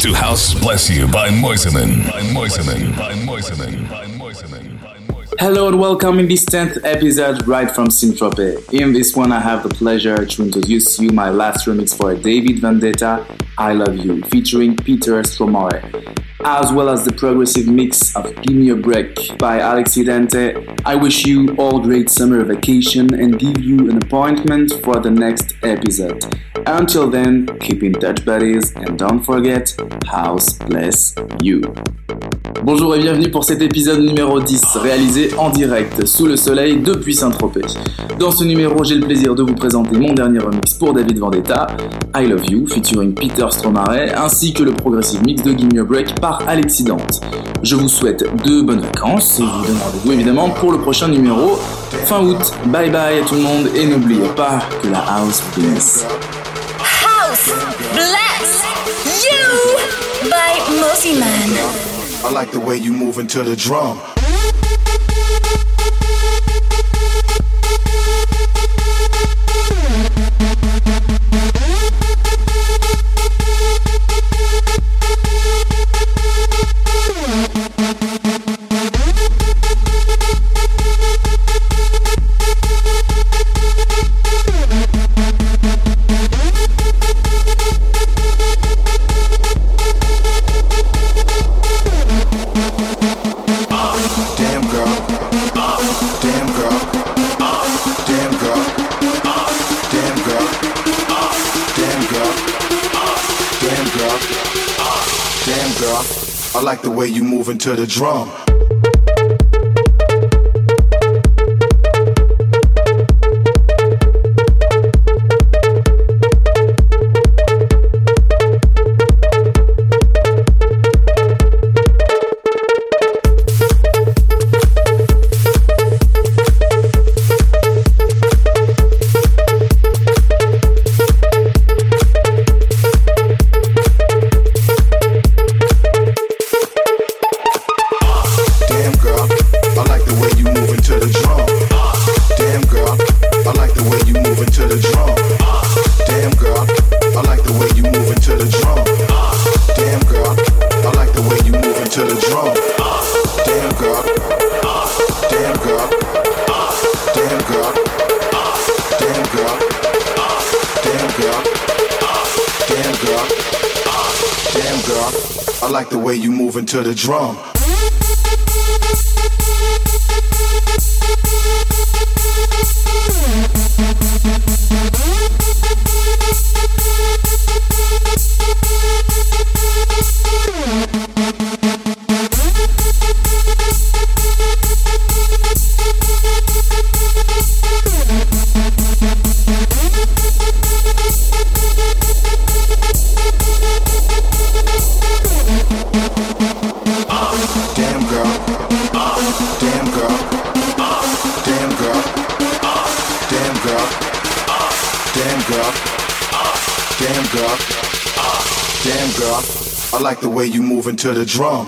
to House Bless You by Mosimann. By Mosimann. By Mosimann. By Mosimann. Hello and welcome in this 10th episode right from Saint-Tropez. In this one, I have the pleasure to introduce you my last remix for David Vendetta, I Love You, featuring Peter Stormare, as well as the progressive mix of Give Me a Break by Alexi Dente. I wish you all great summer vacation and give you an appointment for the next episode. Until then, keep in touch buddies and don't forget, House Bless You. Bonjour et bienvenue pour cet épisode numéro 10 réalisé en direct sous le soleil depuis Saint-Tropez. Dans ce numéro, j'ai le plaisir de vous présenter mon dernier remix pour David Vendetta, I Love You featuring Peter Stromare ainsi que le progressive mix de Gimme Break par Alexident. Je vous souhaite de bonnes vacances et vous donne rendez-vous évidemment pour le prochain numéro fin août. Bye bye à tout le monde et n'oubliez pas que la house bless. Bless you by Mosimann. I like the way you move into the drum. Like the way you move into the drum. Into the drum. Damn girl. Ah, damn girl. I like the way you move into the drum.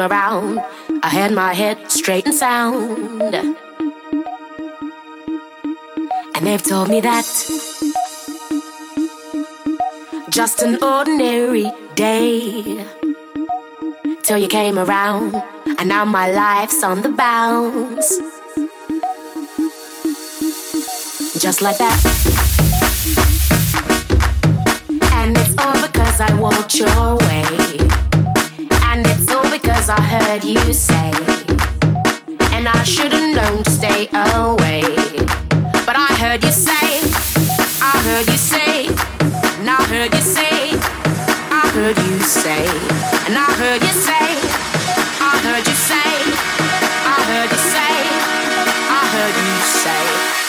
Around. I had my head straight and sound. And they've told me that just an ordinary day till you came around, and now my life's on the bounce. Just like that. And it's all because I walked your way. And it's all because I heard you say, and I should've known to stay away. But I heard you say, I heard you say, and I heard you say, I heard you say, and I heard you say, heard you say, I heard you say, I heard you say.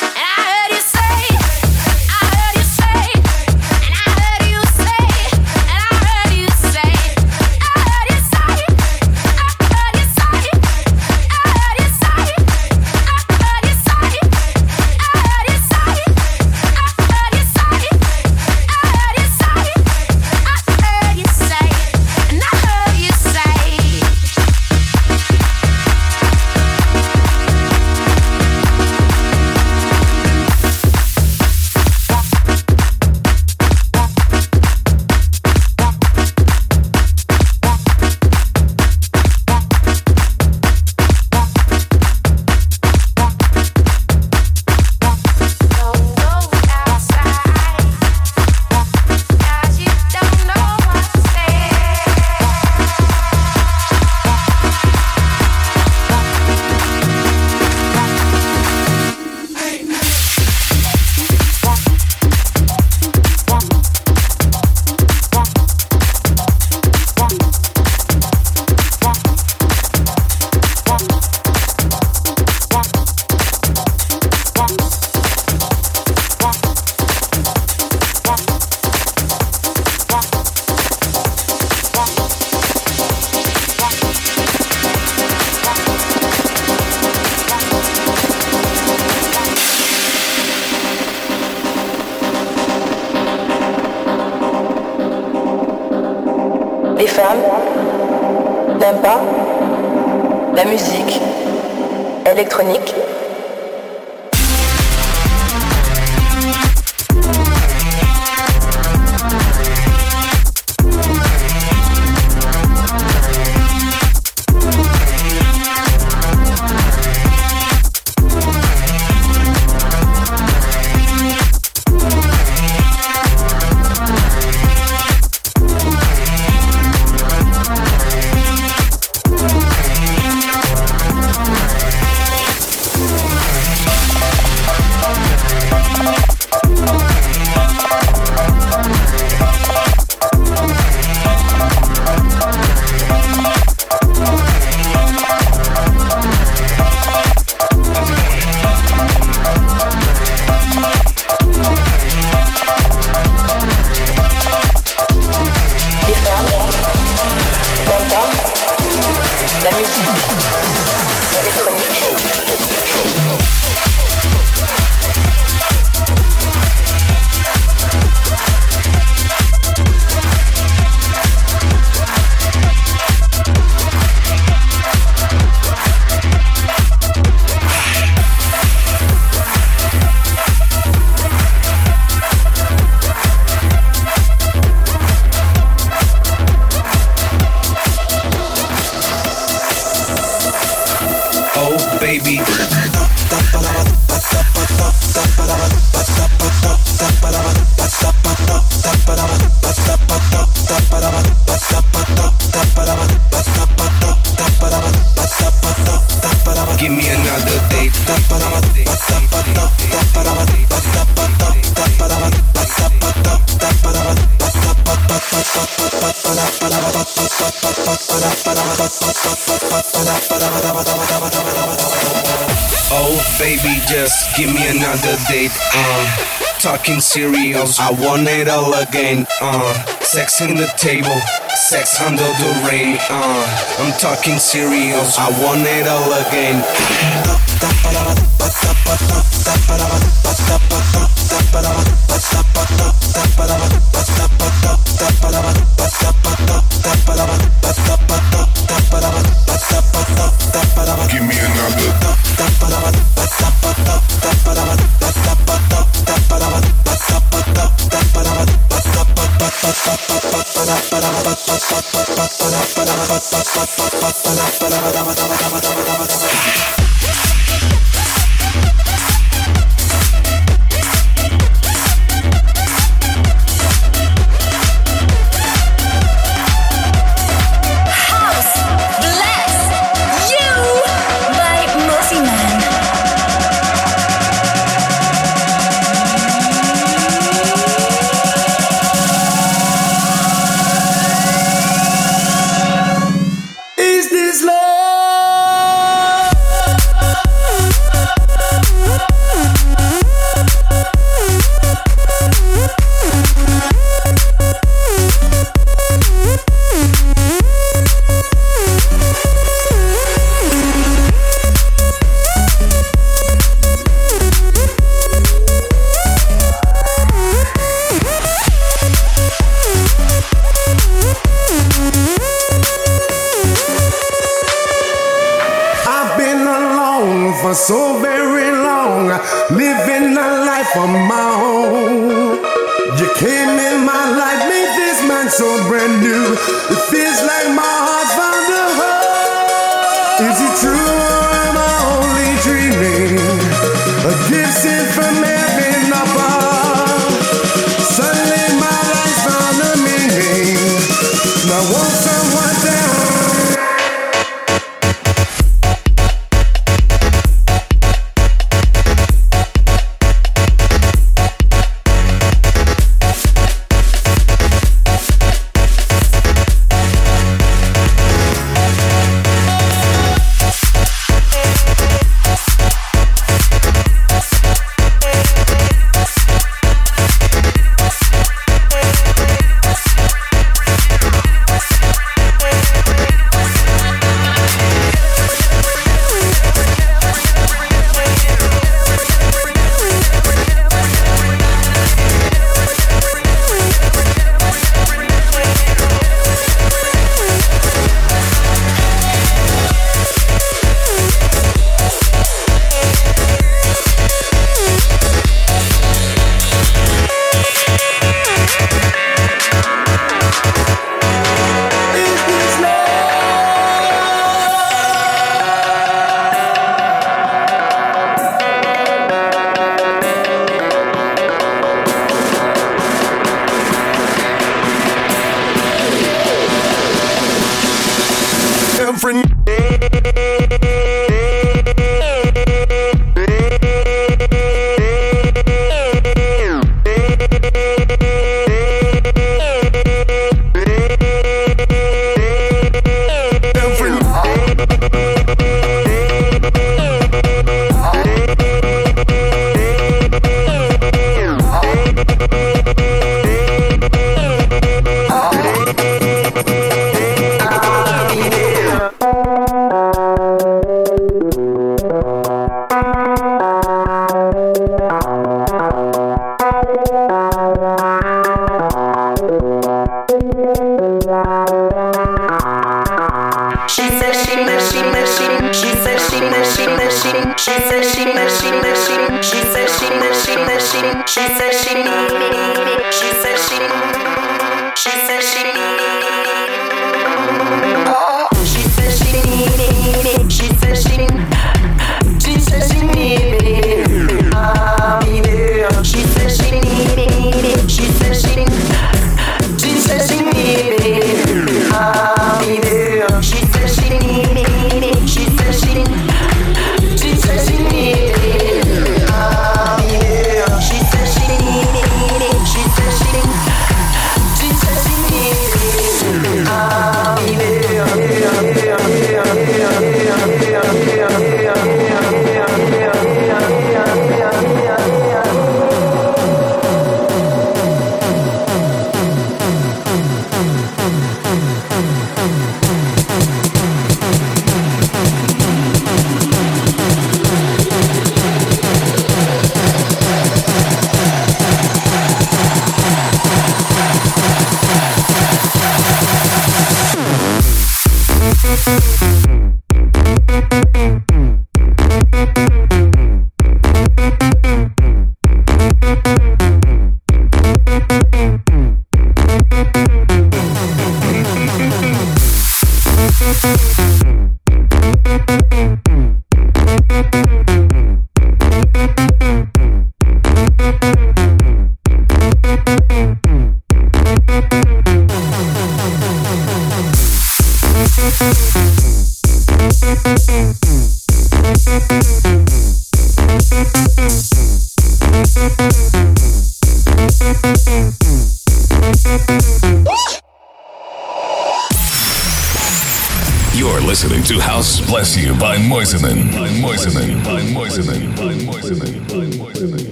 Talking serious. I want it all again. Uh, sex in the table, sex under the rain. Uh, I'm talking serious. I want it all again.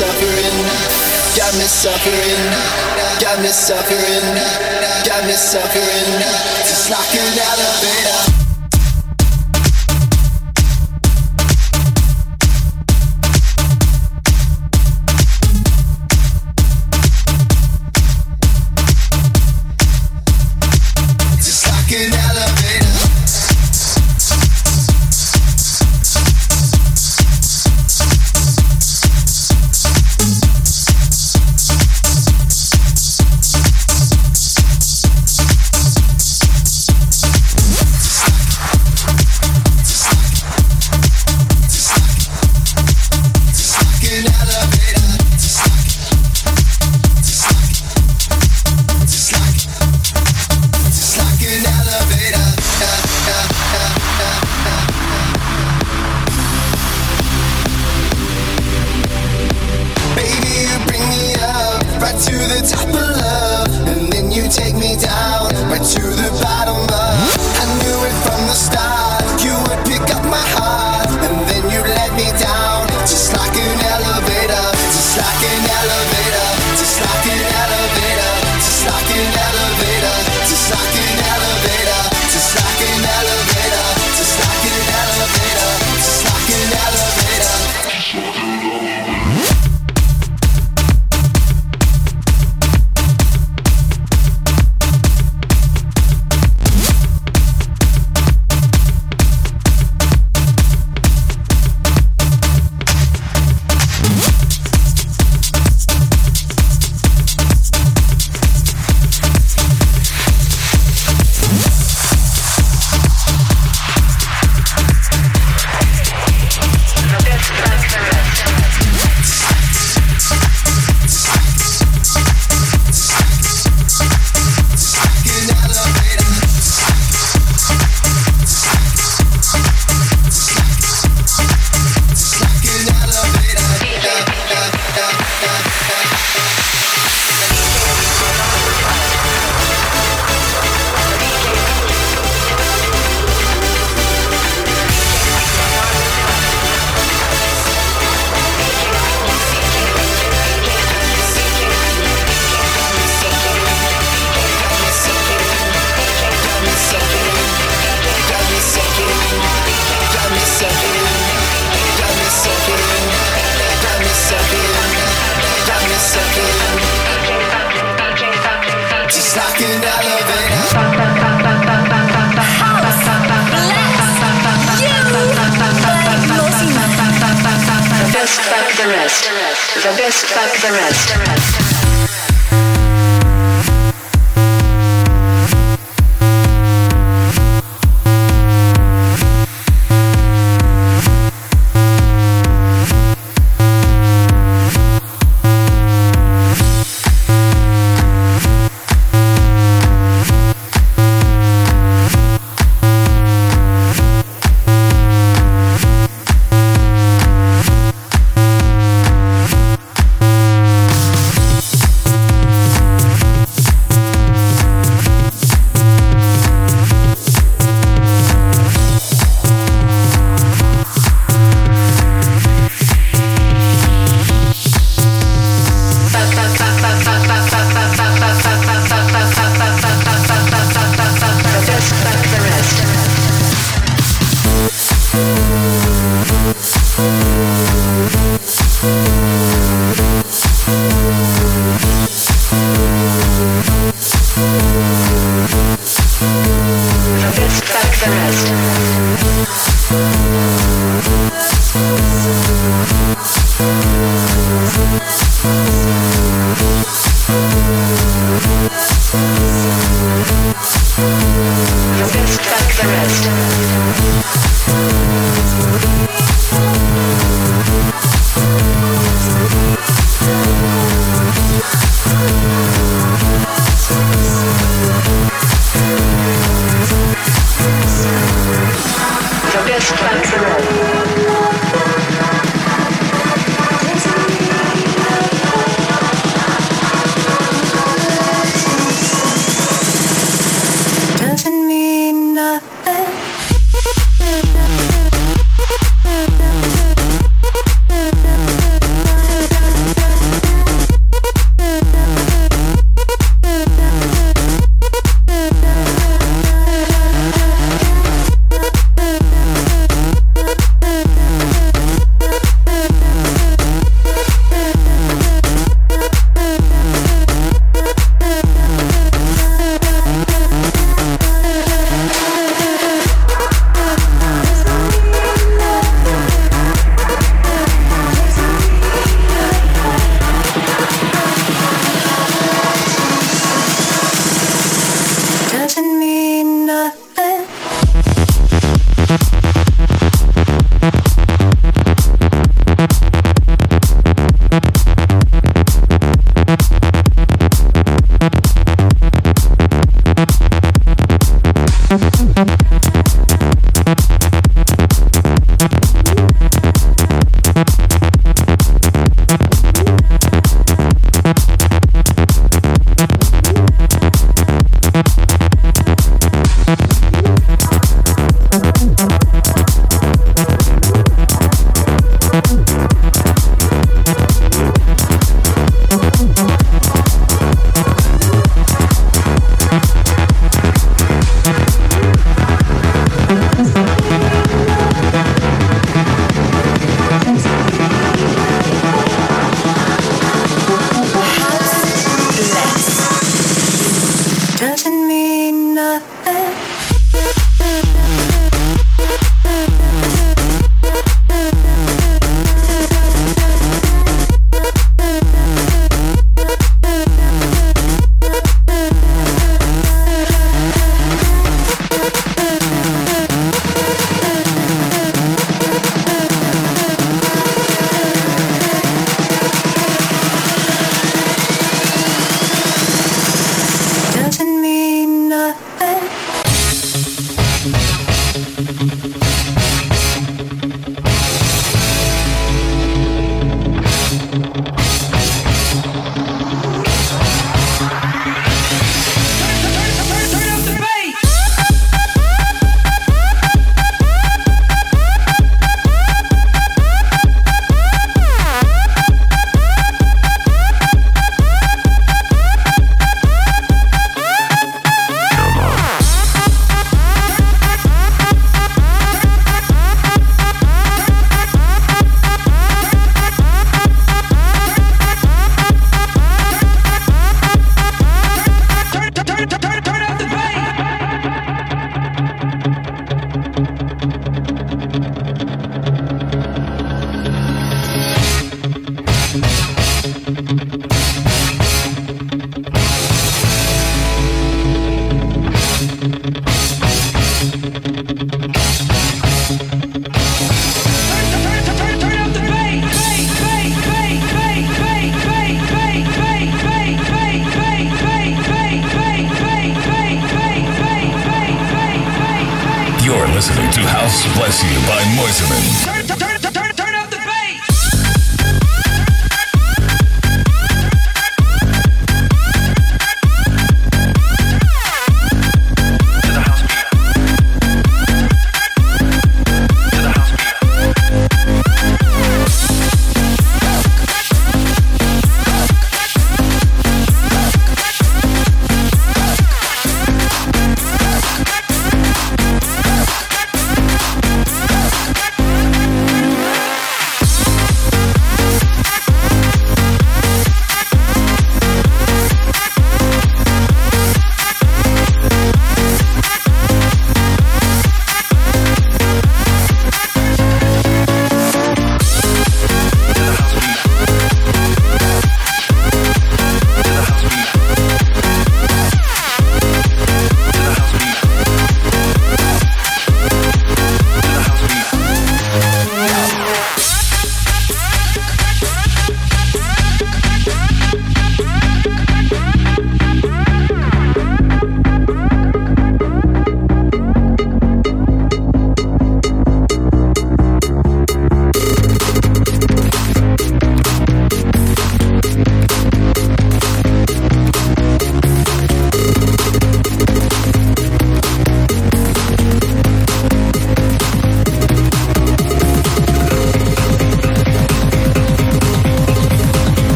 suffering, got me suffering, got me suffering, got me suffering, just like an bed.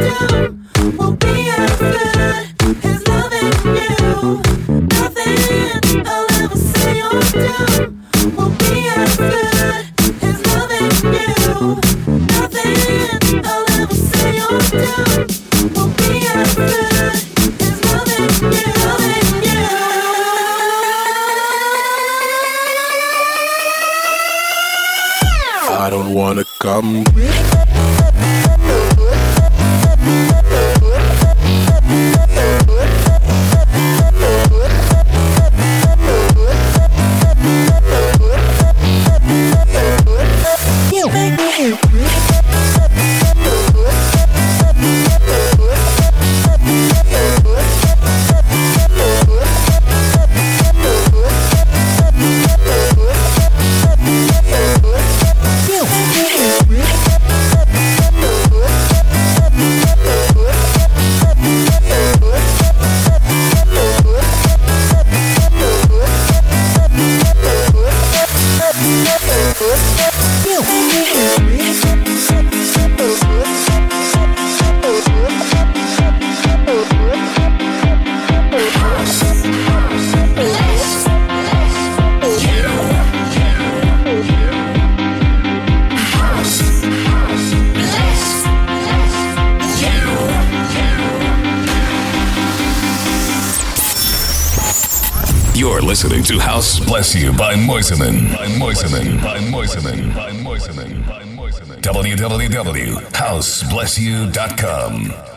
Thank you. Bless You by Mosimann. By Mosimann. By Mosimann. By Mosimann. By Mosimann. www.houseblessyou.com.